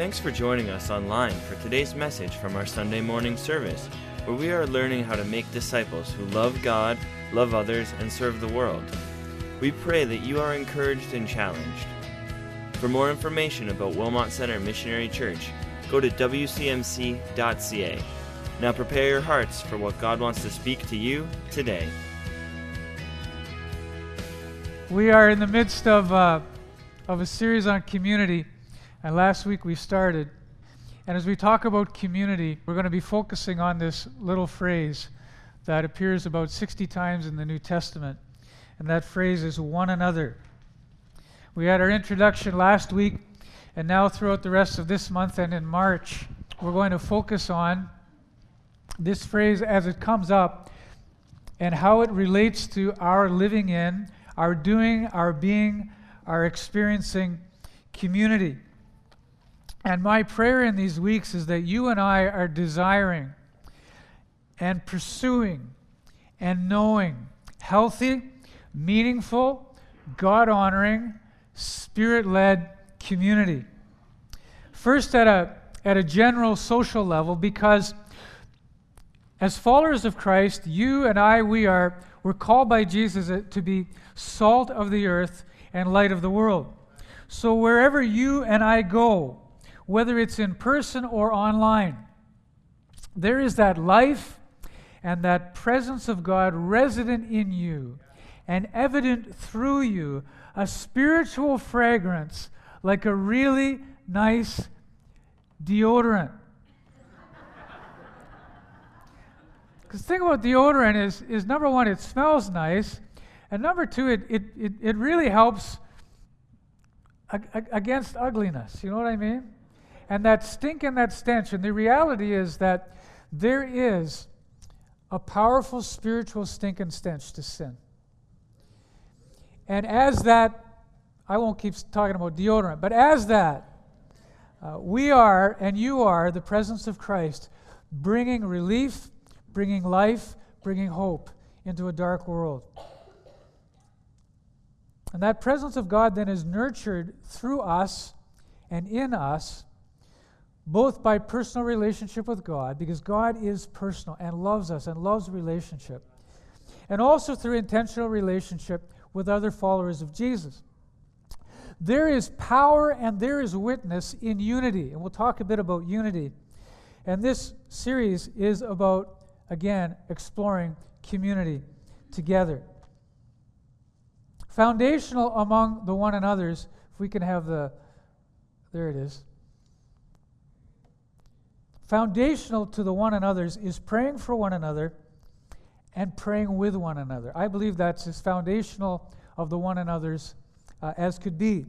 Thanks for joining us online for today's message from our Sunday morning service, where we are learning how to make disciples who love God, love others, and serve the world. We pray that you are encouraged and challenged. For more information about Wilmot Center Missionary Church, go to wcmc.ca. Now prepare your hearts for what God wants to speak to you today. We are in the midst of, uh, of a series on community, and last week we started. And as we talk about community, we're going to be focusing on this little phrase that appears about 60 times in the New Testament, and that phrase is one another. We had our introduction last week, and now throughout the rest of this month and in March, we're going to focus on this phrase as it comes up and how it relates to our living in our doing, our being, our experiencing community. And my prayer in these weeks is that you and I are desiring and pursuing and knowing healthy, meaningful, God honoring, spirit led community. First, at a, at a general social level, because as followers of Christ, you and I, we are we're called by Jesus uh, to be salt of the earth and light of the world. So wherever you and I go, whether it's in person or online, there is that life and that presence of God resident in you and evident through you, a spiritual fragrance like a really nice deodorant. Because the thing about deodorant is, is number one, it smells nice, and number two, it, it, it, it really helps ag- against ugliness. You know what I mean? And that stink and that stench. And the reality is that there is a powerful spiritual stink and stench to sin. And as that, I won't keep talking about deodorant, but as that, uh, we are, and you are, the presence of Christ, bringing relief bringing life, bringing hope into a dark world. And that presence of God then is nurtured through us and in us, both by personal relationship with God, because God is personal and loves us and loves relationship, and also through intentional relationship with other followers of Jesus. There is power and there is witness in unity, and we'll talk a bit about unity. And this series is about again, exploring community together. Foundational among the one another's, if we can have the, there it is. Foundational to the one another's is praying for one another and praying with one another. I believe that's as foundational of the one another's uh, as could be.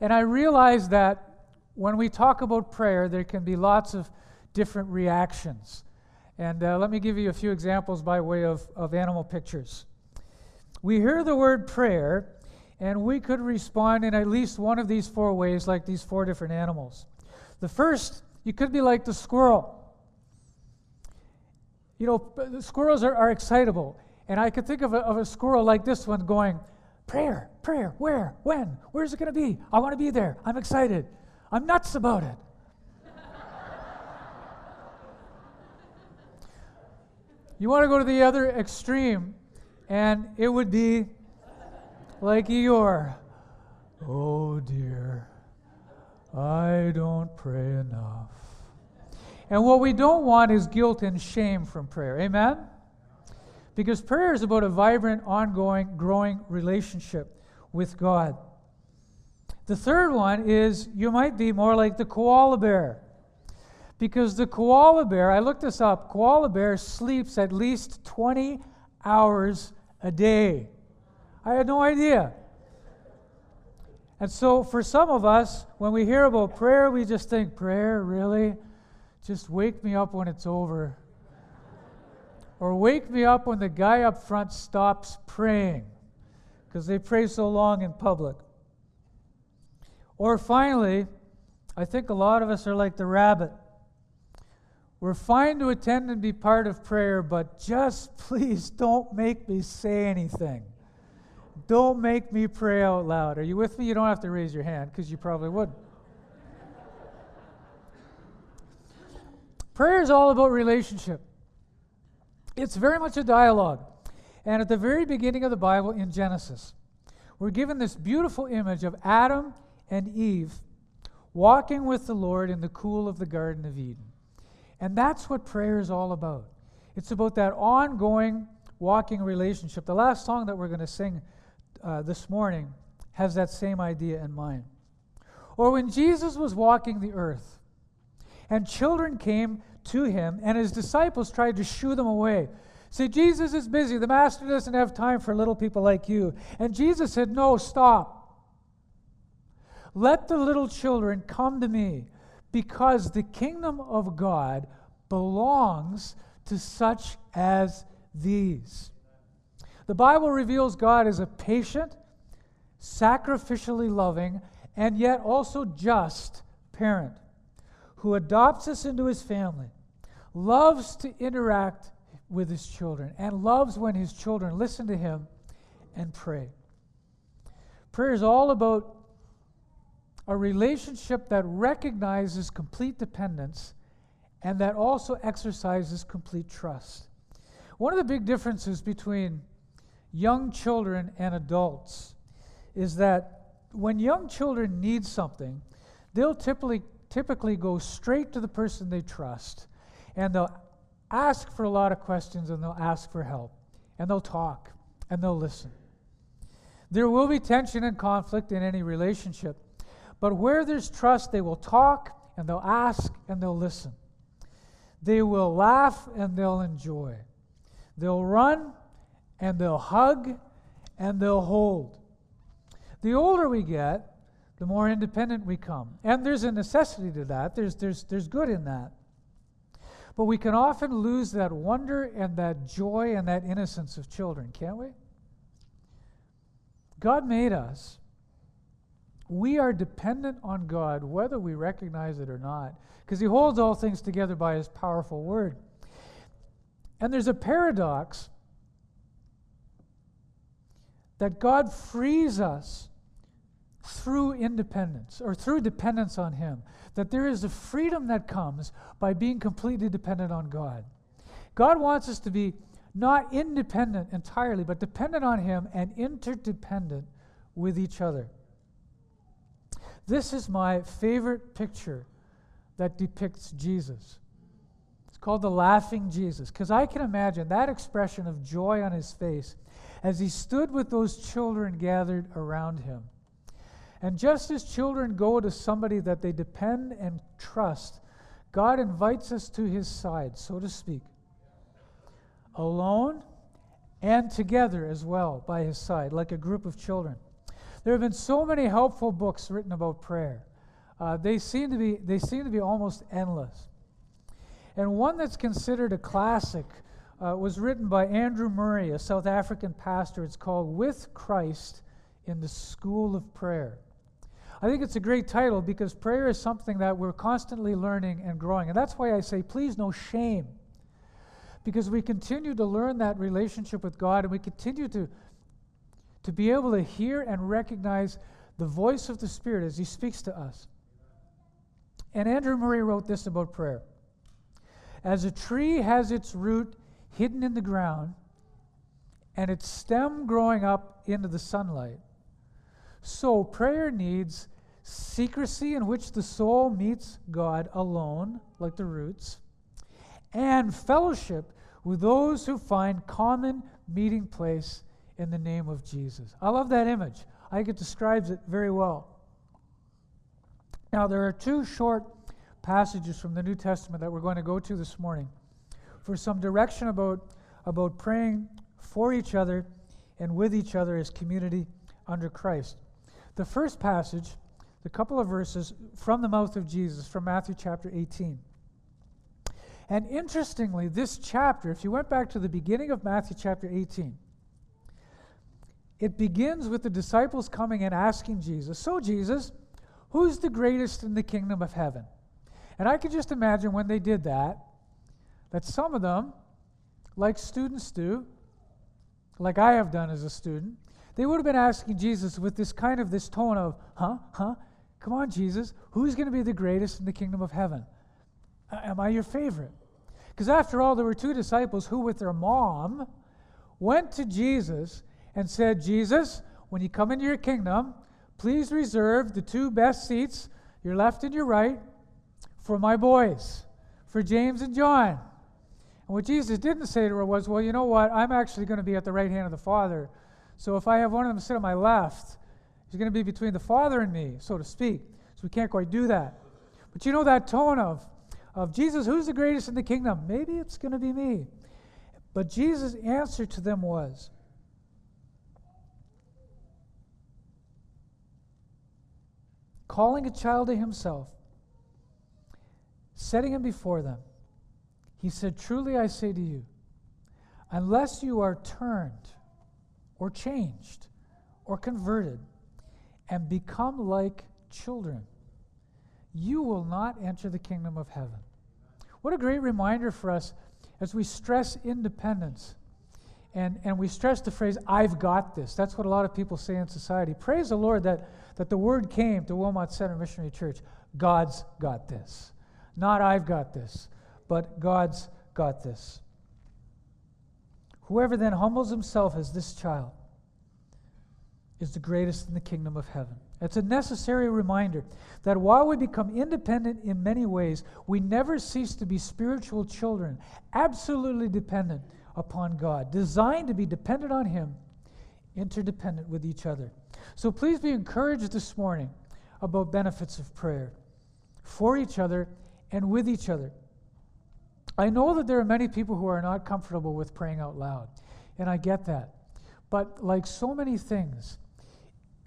And I realize that when we talk about prayer, there can be lots of different reactions. And uh, let me give you a few examples by way of, of animal pictures. We hear the word prayer, and we could respond in at least one of these four ways, like these four different animals. The first, you could be like the squirrel. You know, squirrels are, are excitable. And I could think of a, of a squirrel like this one going, Prayer, prayer, where, when, where's it going to be? I want to be there. I'm excited. I'm nuts about it. You want to go to the other extreme, and it would be like Eeyore. Oh dear, I don't pray enough. And what we don't want is guilt and shame from prayer. Amen? Because prayer is about a vibrant, ongoing, growing relationship with God. The third one is you might be more like the koala bear. Because the koala bear, I looked this up, koala bear sleeps at least 20 hours a day. I had no idea. And so, for some of us, when we hear about prayer, we just think, prayer, really? Just wake me up when it's over. or wake me up when the guy up front stops praying, because they pray so long in public. Or finally, I think a lot of us are like the rabbit. We're fine to attend and be part of prayer, but just please don't make me say anything. Don't make me pray out loud. Are you with me? You don't have to raise your hand because you probably would. Prayer is all about relationship, it's very much a dialogue. And at the very beginning of the Bible in Genesis, we're given this beautiful image of Adam and Eve walking with the Lord in the cool of the Garden of Eden. And that's what prayer is all about. It's about that ongoing walking relationship. The last song that we're going to sing uh, this morning has that same idea in mind. Or when Jesus was walking the earth and children came to him and his disciples tried to shoo them away. See, Jesus is busy. The master doesn't have time for little people like you. And Jesus said, No, stop. Let the little children come to me because the kingdom of God belongs to such as these. The Bible reveals God as a patient, sacrificially loving, and yet also just parent who adopts us into his family, loves to interact with his children, and loves when his children listen to him and pray. Prayer is all about a relationship that recognizes complete dependence and that also exercises complete trust. One of the big differences between young children and adults is that when young children need something, they'll typically, typically go straight to the person they trust and they'll ask for a lot of questions and they'll ask for help and they'll talk and they'll listen. There will be tension and conflict in any relationship, but where there's trust, they will talk and they'll ask and they'll listen. They will laugh and they'll enjoy. They'll run and they'll hug and they'll hold. The older we get, the more independent we come. And there's a necessity to that, there's, there's, there's good in that. But we can often lose that wonder and that joy and that innocence of children, can't we? God made us. We are dependent on God, whether we recognize it or not, because He holds all things together by His powerful word. And there's a paradox that God frees us through independence or through dependence on Him. That there is a freedom that comes by being completely dependent on God. God wants us to be not independent entirely, but dependent on Him and interdependent with each other. This is my favorite picture that depicts Jesus. It's called the laughing Jesus, because I can imagine that expression of joy on his face as he stood with those children gathered around him. And just as children go to somebody that they depend and trust, God invites us to his side, so to speak, alone and together as well by his side, like a group of children. There have been so many helpful books written about prayer. Uh, they, seem to be, they seem to be almost endless. And one that's considered a classic uh, was written by Andrew Murray, a South African pastor. It's called With Christ in the School of Prayer. I think it's a great title because prayer is something that we're constantly learning and growing. And that's why I say, please, no shame. Because we continue to learn that relationship with God and we continue to, to be able to hear and recognize the voice of the Spirit as He speaks to us. And Andrew Murray wrote this about prayer As a tree has its root hidden in the ground and its stem growing up into the sunlight, so prayer needs secrecy in which the soul meets God alone, like the roots, and fellowship with those who find common meeting place in the name of Jesus. I love that image. I think it describes it very well. Now, there are two short passages from the New Testament that we're going to go to this morning for some direction about, about praying for each other and with each other as community under Christ. The first passage, the couple of verses from the mouth of Jesus, from Matthew chapter 18. And interestingly, this chapter, if you went back to the beginning of Matthew chapter 18, it begins with the disciples coming and asking Jesus, So, Jesus, Who's the greatest in the kingdom of heaven? And I can just imagine when they did that, that some of them, like students do, like I have done as a student, they would have been asking Jesus with this kind of this tone of, huh, huh, come on, Jesus, who's going to be the greatest in the kingdom of heaven? Am I your favorite? Because after all, there were two disciples who, with their mom, went to Jesus and said, Jesus, when you come into your kingdom, please reserve the two best seats, your left and your right, for my boys, for James and John. And what Jesus didn't say to her was, Well, you know what? I'm actually going to be at the right hand of the Father. So if I have one of them sit on my left, he's going to be between the Father and me, so to speak. So we can't quite do that. But you know that tone of, of Jesus, who's the greatest in the kingdom? Maybe it's going to be me. But Jesus' answer to them was, calling a child to himself, setting him before them, he said, Truly I say to you, unless you are turned or changed or converted and become like children, you will not enter the kingdom of heaven. What a great reminder for us as we stress independence and, and we stress the phrase, I've got this. That's what a lot of people say in society. Praise the Lord that, that the word came to Wilmot Center Missionary Church God's got this. Not I've got this, but God's got this. Whoever then humbles himself as this child is the greatest in the kingdom of heaven. It's a necessary reminder that while we become independent in many ways, we never cease to be spiritual children, absolutely dependent upon God, designed to be dependent on Him, interdependent with each other. So please be encouraged this morning about benefits of prayer for each other and with each other. I know that there are many people who are not comfortable with praying out loud, and I get that. But like so many things,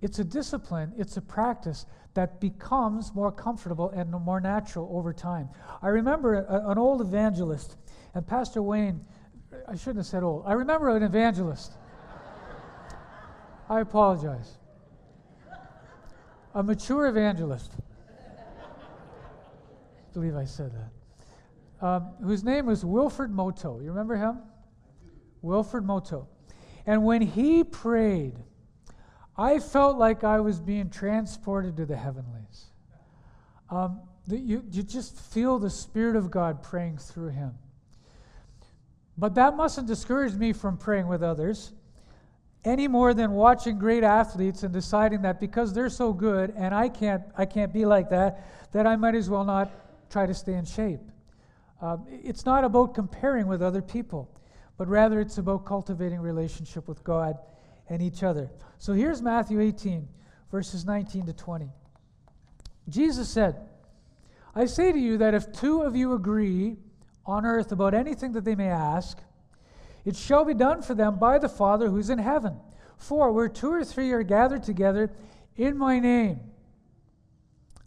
it's a discipline, it's a practice that becomes more comfortable and more natural over time. I remember a, an old evangelist, and Pastor Wayne, I shouldn't have said old. I remember an evangelist. I apologize. A mature evangelist. I believe I said that. Um, whose name was Wilfred Moto. You remember him? Wilfred Moto. And when he prayed, I felt like I was being transported to the heavenlies. Um, you, you just feel the Spirit of God praying through him. But that mustn't discourage me from praying with others any more than watching great athletes and deciding that because they're so good and I can't, I can't be like that, that I might as well not try to stay in shape. Um, it's not about comparing with other people, but rather it's about cultivating relationship with God and each other. So here's Matthew 18, verses 19 to 20. Jesus said, I say to you that if two of you agree on earth about anything that they may ask, it shall be done for them by the Father who's in heaven. For where two or three are gathered together in my name,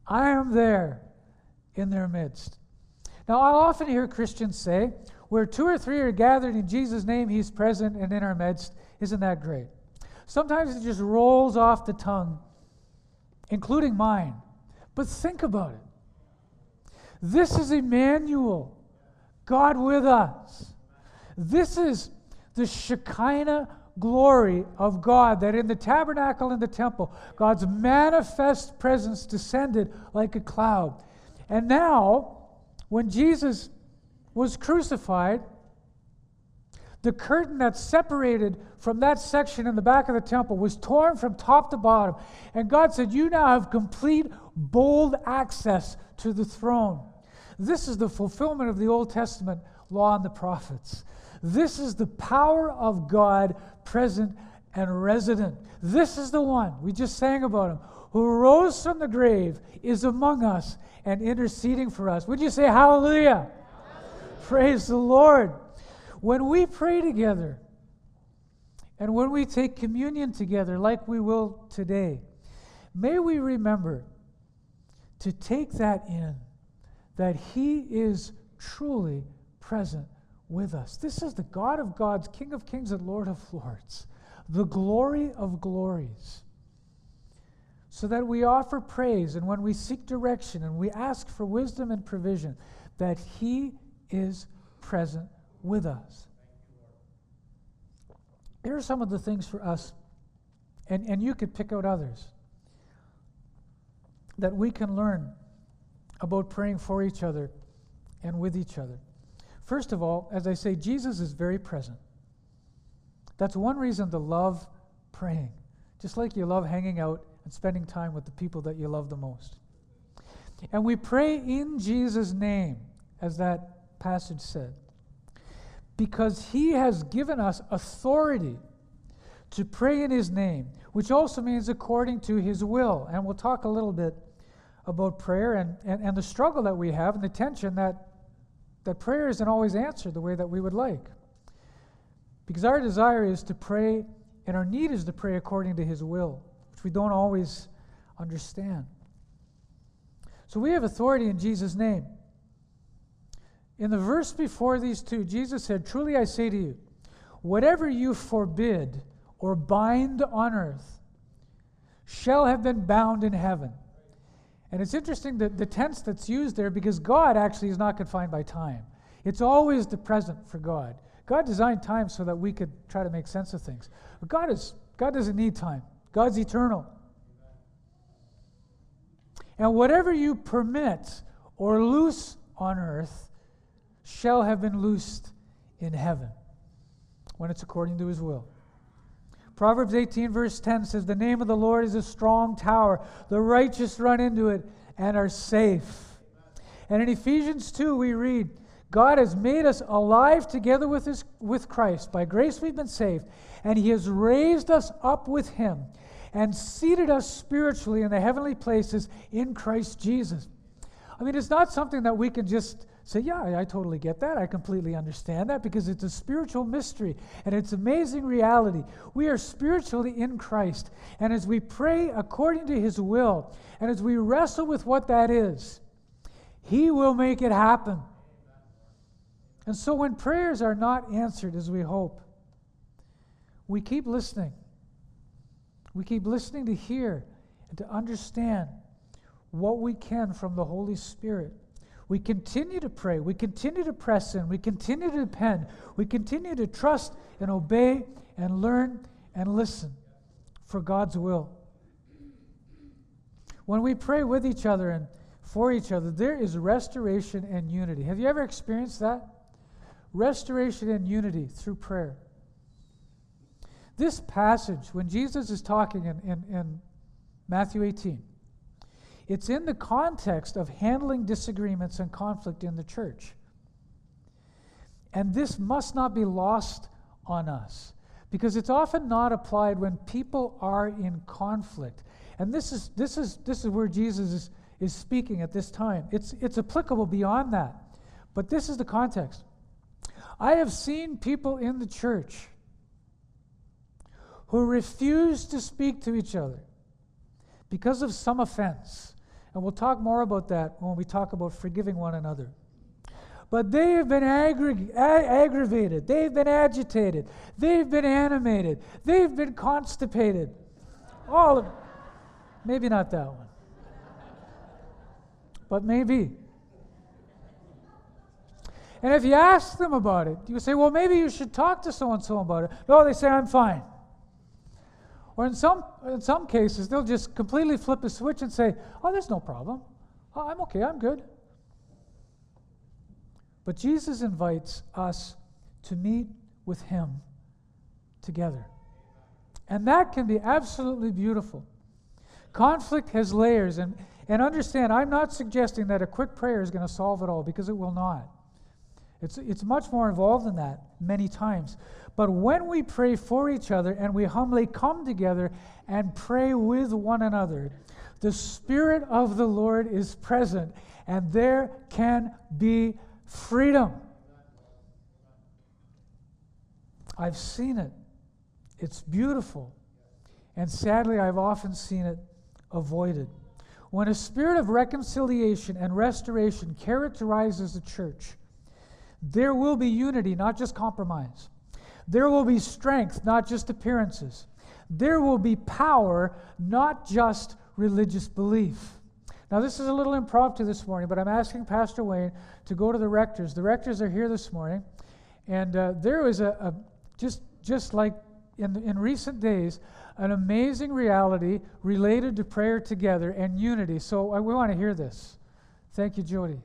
I am there in their midst. Now, I often hear Christians say, where two or three are gathered in Jesus' name, he's present and in our midst. Isn't that great? Sometimes it just rolls off the tongue, including mine. But think about it. This is Emmanuel, God with us. This is the Shekinah glory of God that in the tabernacle and the temple, God's manifest presence descended like a cloud. And now, when Jesus was crucified, the curtain that separated from that section in the back of the temple was torn from top to bottom. And God said, You now have complete, bold access to the throne. This is the fulfillment of the Old Testament law and the prophets. This is the power of God present and resident. This is the one, we just sang about him, who rose from the grave, is among us and interceding for us. Would you say hallelujah? hallelujah. Praise the Lord. When we pray together and when we take communion together, like we will today, may we remember to take that in, that He is truly present with us. This is the God of gods, King of kings, and Lord of lords, the glory of glories. So that we offer praise, and when we seek direction and we ask for wisdom and provision, that He is present with us. Here are some of the things for us, and, and you could pick out others, that we can learn about praying for each other and with each other. First of all, as I say, Jesus is very present. That's one reason to love praying, just like you love hanging out and spending time with the people that you love the most. And we pray in Jesus' name, as that passage said, because he has given us authority to pray in his name, which also means according to his will. And we'll talk a little bit about prayer and, and, and the struggle that we have and the tension that, that prayer isn't always answered the way that we would like. Because our desire is to pray, and our need is to pray according to his will, which we don't always understand. So we have authority in Jesus' name. In the verse before these two, Jesus said, Truly I say to you, whatever you forbid or bind on earth shall have been bound in heaven. And it's interesting that the tense that's used there because God actually is not confined by time. It's always the present for God. God designed time so that we could try to make sense of things. But God is God doesn't need time. God's eternal. And whatever you permit or loose on earth shall have been loosed in heaven when it's according to his will. Proverbs 18, verse 10 says, The name of the Lord is a strong tower. The righteous run into it and are safe. And in Ephesians 2, we read, God has made us alive together with, his, with Christ. By grace we've been saved. And he has raised us up with him and seated us spiritually in the heavenly places in Christ Jesus. I mean, it's not something that we can just say, yeah, I, I, totally get that. I completely understand that because it's a spiritual mystery and it's amazing reality. We are spiritually in Christ. And as we pray according to his will and as we wrestle with what that is, he will make it happen. And so when prayers are not answered as we hope, we keep listening. We keep listening to hear and to understand what we can from the Holy Spirit. We continue to pray. We continue to press in. We continue to depend. We continue to trust and obey and learn and listen for God's will. When we pray with each other and for each other, there is restoration and unity. Have you ever experienced that? Restoration and unity through prayer. This passage, when Jesus is talking in, in, in Matthew 18, it's in the context of handling disagreements and conflict in the church. And this must not be lost on us because it's often not applied when people are in conflict. And this is, this is, this is where Jesus is, is speaking at this time. It's, it's applicable beyond that. But this is the context. I have seen people in the church who refuse to speak to each other because of some offense. And we'll talk more about that when we talk about forgiving one another. But they have been ag- aggravated. They've been agitated. They've been animated. They've been constipated. All of Maybe not that one. But maybe. And if you ask them about it, you say, well, maybe you should talk to so and so about it. No, they say, I'm fine. Or in some, in some cases, they'll just completely flip a switch and say, Oh, there's no problem. Oh, I'm okay, I'm good. But Jesus invites us to meet with Him together. And that can be absolutely beautiful. Conflict has layers, and, and understand, I'm not suggesting that a quick prayer is going to solve it all because it will not. It's, it's much more involved than that many times. But when we pray for each other and we humbly come together and pray with one another, the Spirit of the Lord is present and there can be freedom. I've seen it. It's beautiful. And sadly, I've often seen it avoided. When a spirit of reconciliation and restoration characterizes the church, there will be unity, not just compromise. There will be strength, not just appearances. There will be power, not just religious belief. Now, this is a little impromptu this morning, but I'm asking Pastor Wayne to go to the rectors. The rectors are here this morning, and uh, there was a, a, just just like in in recent days, an amazing reality related to prayer together and unity. So we want to hear this. Thank you, Jody.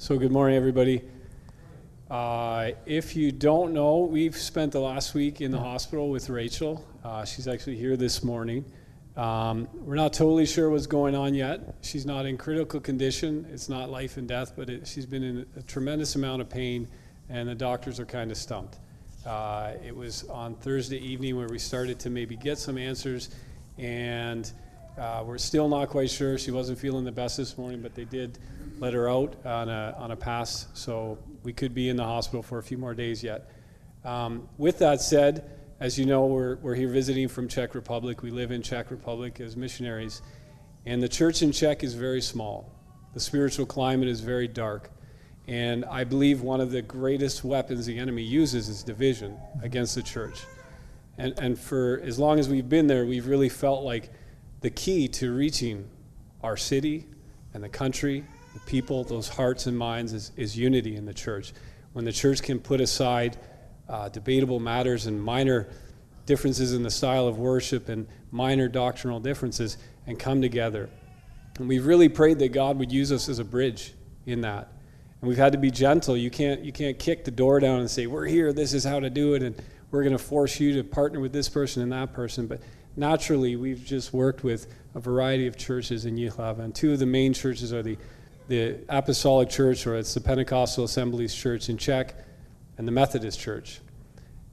So, good morning, everybody. Uh, if you don't know, we've spent the last week in the hospital with Rachel. Uh, she's actually here this morning. Um, we're not totally sure what's going on yet. She's not in critical condition. It's not life and death, but it, she's been in a tremendous amount of pain, and the doctors are kind of stumped. Uh, it was on Thursday evening where we started to maybe get some answers, and uh, we're still not quite sure. She wasn't feeling the best this morning, but they did let her out on a, on a pass, so we could be in the hospital for a few more days yet. Um, with that said, as you know, we're, we're here visiting from Czech Republic. We live in Czech Republic as missionaries, and the church in Czech is very small. The spiritual climate is very dark. And I believe one of the greatest weapons the enemy uses is division against the church. And, and for as long as we've been there, we've really felt like the key to reaching our city and the country the people, those hearts and minds, is, is unity in the church. When the church can put aside uh, debatable matters and minor differences in the style of worship and minor doctrinal differences and come together. And we've really prayed that God would use us as a bridge in that. And we've had to be gentle. You can't, you can't kick the door down and say, We're here, this is how to do it, and we're going to force you to partner with this person and that person. But naturally, we've just worked with a variety of churches in Jihlava. And two of the main churches are the the Apostolic Church, or it's the Pentecostal Assemblies Church in Czech, and the Methodist Church.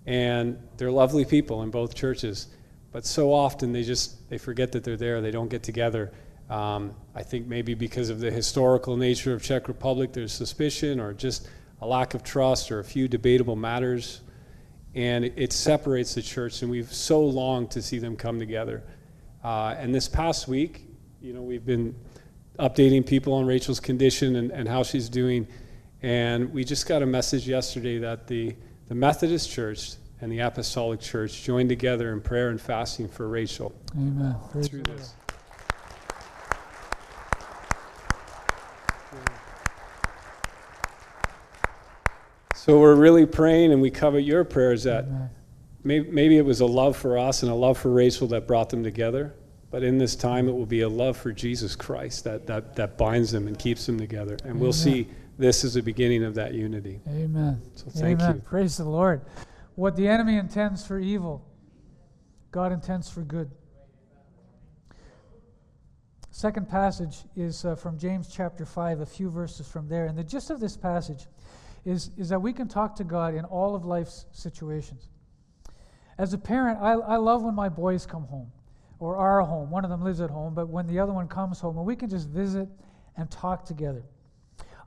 And they're lovely people in both churches, but so often they just they forget that they're there. They don't get together. Um, I think maybe because of the historical nature of Czech Republic, there's suspicion or just a lack of trust or a few debatable matters, and it, separates the church. And we've so longed to see them come together. Uh, and this past week, you know, we've been updating people on Rachel's condition and, and how she's doing. And we just got a message yesterday that the, the Methodist Church and the Apostolic Church joined together in prayer and fasting for Rachel. Amen. Praise through this. So we're really praying, and we cover your prayers that maybe, maybe it was a love for us and a love for Rachel that brought them together. But in this time, it will be a love for Jesus Christ that, that, that binds them and keeps them together. And Amen. we'll see this is the beginning of that unity. Amen. So thank Amen. you. Praise the Lord. What the enemy intends for evil, God intends for good. Second passage is uh, from James chapter 5, a few verses from there. And the gist of this passage is, is that we can talk to God in all of life's situations. As a parent, I, I love when my boys come home or our home. One of them lives at home, but when the other one comes home, and we can just visit and talk together.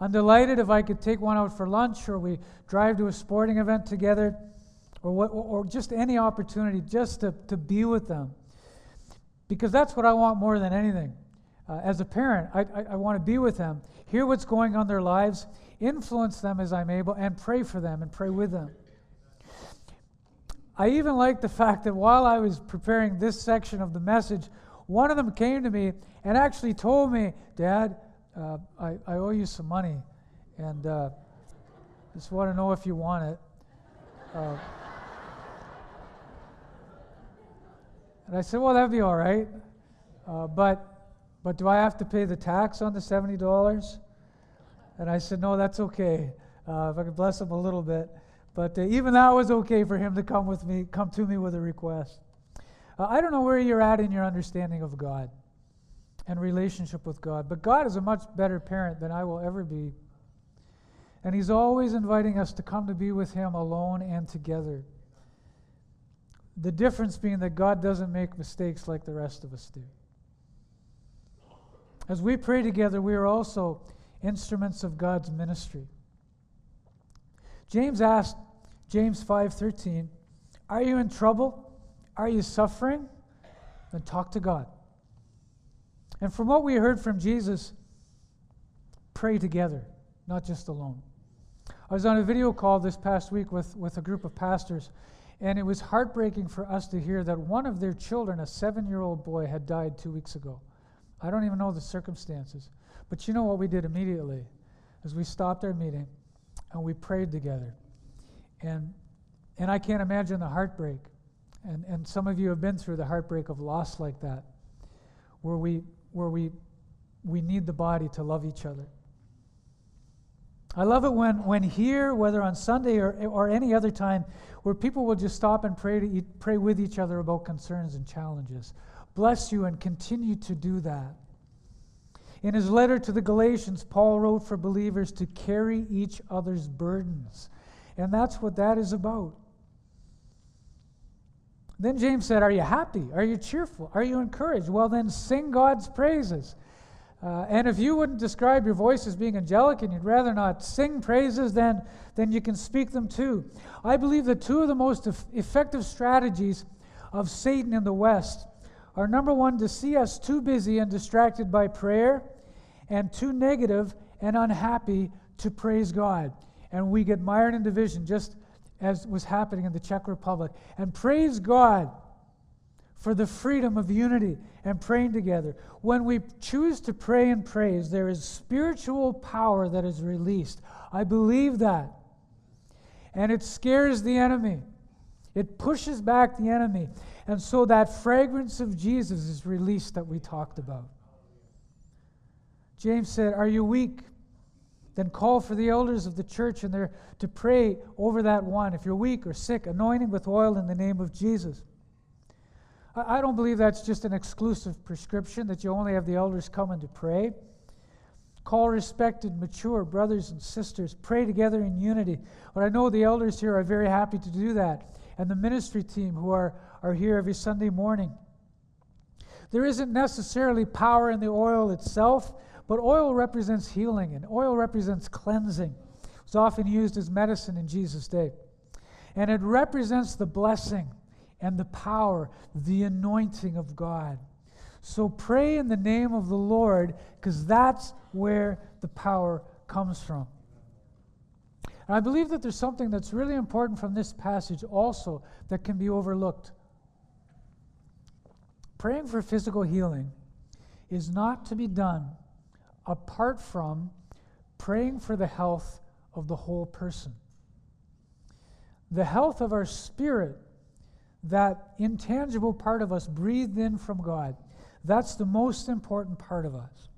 I'm delighted if I could take one out for lunch, or we drive to a sporting event together, or, what, or just any opportunity just to, to be with them. Because that's what I want more than anything. Uh, as a parent, I, I, I want to be with them, hear what's going on in their lives, influence them as I'm able, and pray for them and pray with them. I even like the fact that while I was preparing this section of the message, one of them came to me and actually told me, Dad, uh, I, I owe you some money, and uh, just want to know if you want it. Uh, and I said, Well, that'd be all right. Uh, but, but do I have to pay the tax on the $70? And I said, No, that's okay. Uh, if I could bless him a little bit. But uh, even that was okay for him to come with me, come to me with a request. Uh, I don't know where you're at in your understanding of God and relationship with God, but God is a much better parent than I will ever be. And He's always inviting us to come to be with Him alone and together. The difference being that God doesn't make mistakes like the rest of us do. As we pray together, we are also instruments of God's ministry. James asked James 5:13, "Are you in trouble? Are you suffering? Then talk to God." And from what we heard from Jesus, pray together, not just alone. I was on a video call this past week with, with a group of pastors, and it was heartbreaking for us to hear that one of their children, a seven year old boy, had died two weeks ago. I don't even know the circumstances. But you know what we did immediately? As we stopped our meeting and we prayed together. And, and I can't imagine the heartbreak. And, and some of you have been through the heartbreak of loss like that, where we, where we, we need the body to love each other. I love it when, when here, whether on Sunday or, or any other time, where people will just stop and pray, to eat, pray with each other about concerns and challenges. Bless you and continue to do that. In his letter to the Galatians, Paul wrote for believers to carry each other's burdens. And that's what that is about. Then James said, Are you happy? Are you cheerful? Are you encouraged? Well, then sing God's praises. Uh, and if you wouldn't describe your voice as being angelic and you'd rather not sing praises, then, then you can speak them too. I believe that two of the most effective strategies of Satan in the West are number one, to see us too busy and distracted by prayer, and too negative and unhappy to praise God. And we get mired in division, just as was happening in the Czech Republic. And praise God for the freedom of unity and praying together. When we choose to pray and praise, there is spiritual power that is released. I believe that. And it scares the enemy, it pushes back the enemy. And so that fragrance of Jesus is released that we talked about. James said, Are you weak? Then call for the elders of the church and they're to pray over that one. If you're weak or sick, anointing with oil in the name of Jesus. I don't believe that's just an exclusive prescription that you only have the elders come coming to pray. Call respected, mature brothers and sisters. Pray together in unity. But I know the elders here are very happy to do that, and the ministry team who are, are here every Sunday morning. There isn't necessarily power in the oil itself, but oil represents healing, and oil represents cleansing. It was often used as medicine in Jesus' day. And it represents the blessing and the power, the anointing of God. So pray in the name of the Lord because that's where the power comes from. And I believe that there's something that's really important from this passage also that can be overlooked. Praying for physical healing is not to be done apart from praying for the health of the whole person. The health of our spirit that intangible part of us breathed in from God. That's the most important part of us.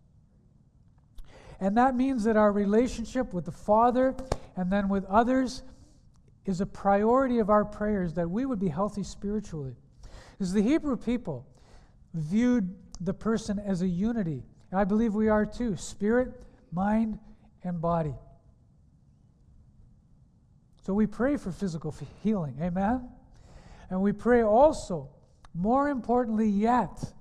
And that means that our relationship with the Father and then with others is a priority of our prayers that we would be healthy spiritually. Because the Hebrew people viewed the person as a unity. And I believe we are too spirit, mind, and body. So we pray for physical healing. Amen? And we pray also, more importantly yet,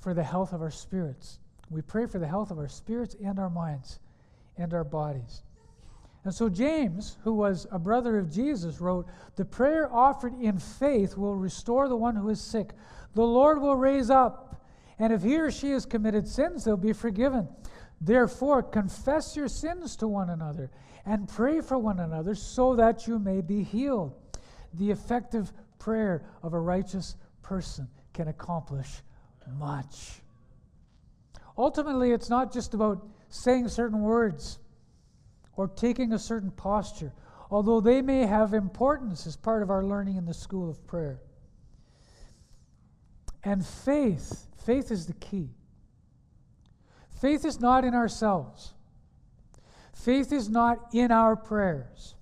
for the health of our spirits. We pray for the health of our spirits and our minds and our bodies. And so James, who was a brother of Jesus, wrote, The prayer offered in faith will restore the one who is sick. The Lord will raise up, and if he or she has committed sins, they'll be forgiven. Therefore, confess your sins to one another and pray for one another so that you may be healed the effective prayer of a righteous person can accomplish much. Ultimately, it's not just about saying certain words or taking a certain posture, although they may have importance as part of our learning in the school of prayer. And faith, faith is the key. Faith is not in ourselves. Faith is not in our prayers.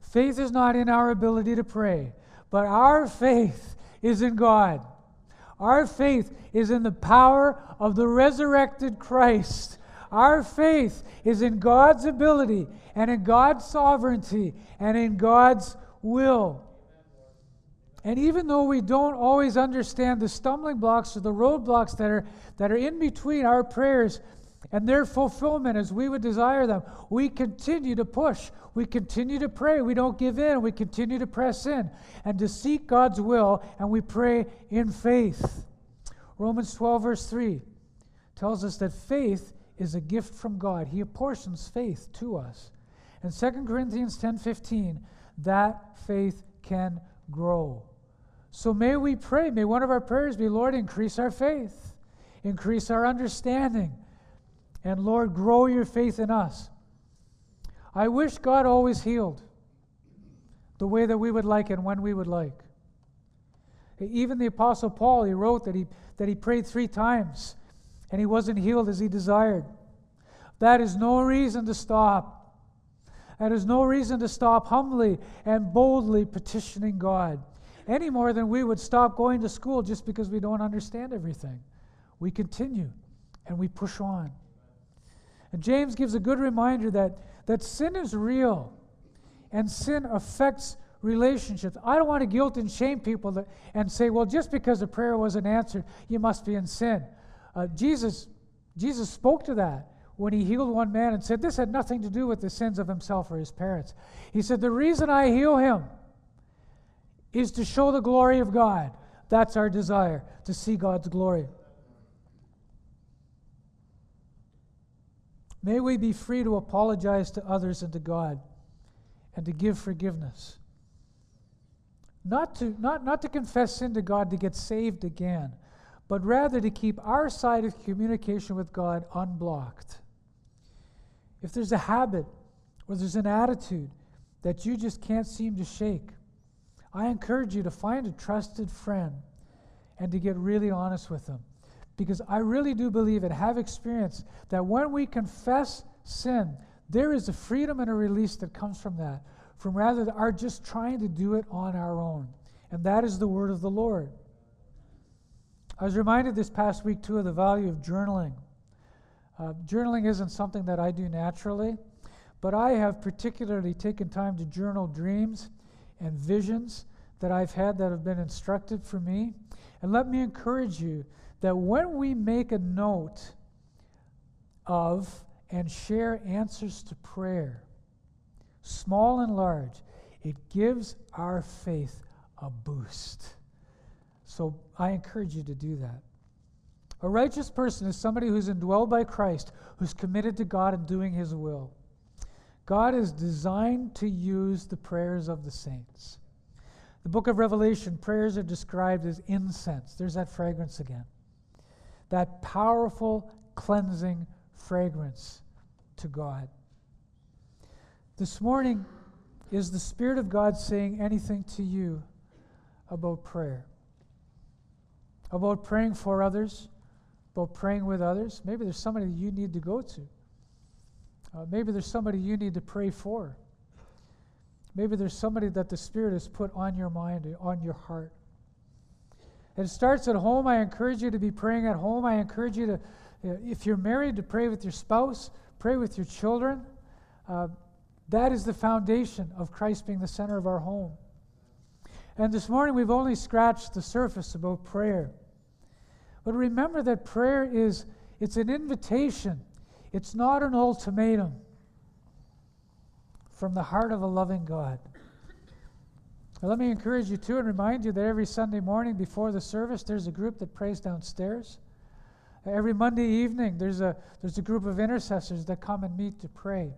Faith is not in our ability to pray, but our faith is in God. Our faith is in the power of the resurrected Christ. Our faith is in God's ability and in God's sovereignty and in God's will. And even though we don't always understand the stumbling blocks or the roadblocks that are, that are in between our prayers and their fulfillment as we would desire them. We continue to push. We continue to pray. We don't give in. We continue to press in and to seek God's will, and we pray in faith. Romans 12, verse 3 tells us that faith is a gift from God. He apportions faith to us. And 2 Corinthians 10 15, that faith can grow. So may we pray, may one of our prayers be, Lord, increase our faith, increase our understanding, and Lord, grow your faith in us. I wish God always healed the way that we would like and when we would like. Even the Apostle Paul, he wrote that he, that he prayed three times and he wasn't healed as he desired. That is no reason to stop. That is no reason to stop humbly and boldly petitioning God, any more than we would stop going to school just because we don't understand everything. We continue and we push on. And James gives a good reminder that, that sin is real and sin affects relationships. I don't want to guilt and shame people that, and say, well, just because a prayer wasn't answered, you must be in sin. Uh, Jesus, Jesus spoke to that when he healed one man and said, This had nothing to do with the sins of himself or his parents. He said, The reason I heal him is to show the glory of God. That's our desire, to see God's glory. May we be free to apologize to others and to God and to give forgiveness. Not to, not, not to confess sin to God to get saved again, but rather to keep our side of communication with God unblocked. If there's a habit or there's an attitude that you just can't seem to shake, I encourage you to find a trusted friend and to get really honest with them. Because I really do believe and have experienced that when we confess sin, there is a freedom and a release that comes from that, from rather than our just trying to do it on our own. And that is the word of the Lord. I was reminded this past week, too, of the value of journaling. Uh, journaling isn't something that I do naturally, but I have particularly taken time to journal dreams and visions that I've had that have been instructed for me. And let me encourage you that when we make a note of and share answers to prayer, small and large, it gives our faith a boost. So I encourage you to do that. A righteous person is somebody who's indwelled by Christ, who's committed to God and doing his will. God is designed to use the prayers of the saints. The book of Revelation, prayers are described as incense. There's that fragrance again that powerful cleansing fragrance to God. This morning, is the Spirit of God saying anything to you about prayer? About praying for others? About praying with others? Maybe there's somebody you need to go to. Uh, maybe there's somebody you need to pray for. Maybe there's somebody that the Spirit has put on your mind, on your heart. It starts at home. I encourage you to be praying at home. I encourage you to, uh, if you're married, to pray with your spouse, pray with your children. Uh, that is the foundation of Christ being the center of our home. And this morning we've only scratched the surface about prayer. But remember that prayer is it's an invitation. It's not an ultimatum from the heart of a loving God. Let me encourage you too and remind you that every Sunday morning before the service, there's a group that prays downstairs. Every Monday evening, there's a, there's a group of intercessors that come and meet to pray.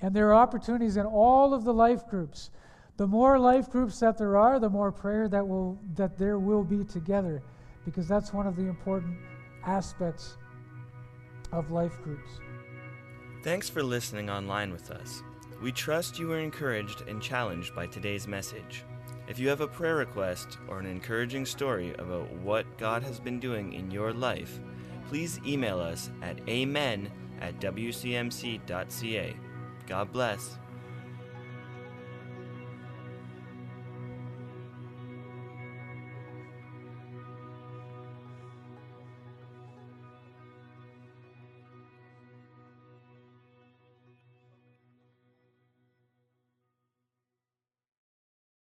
And there are opportunities in all of the life groups. The more life groups that there are, the more prayer that, will, that there will be together, because that's one of the important aspects of life groups. Thanks for listening online with us. We trust you were encouraged and challenged by today's message. If you have a prayer request or an encouraging story about what God has been doing in your life, please email us at amen at wcmc.ca. God bless.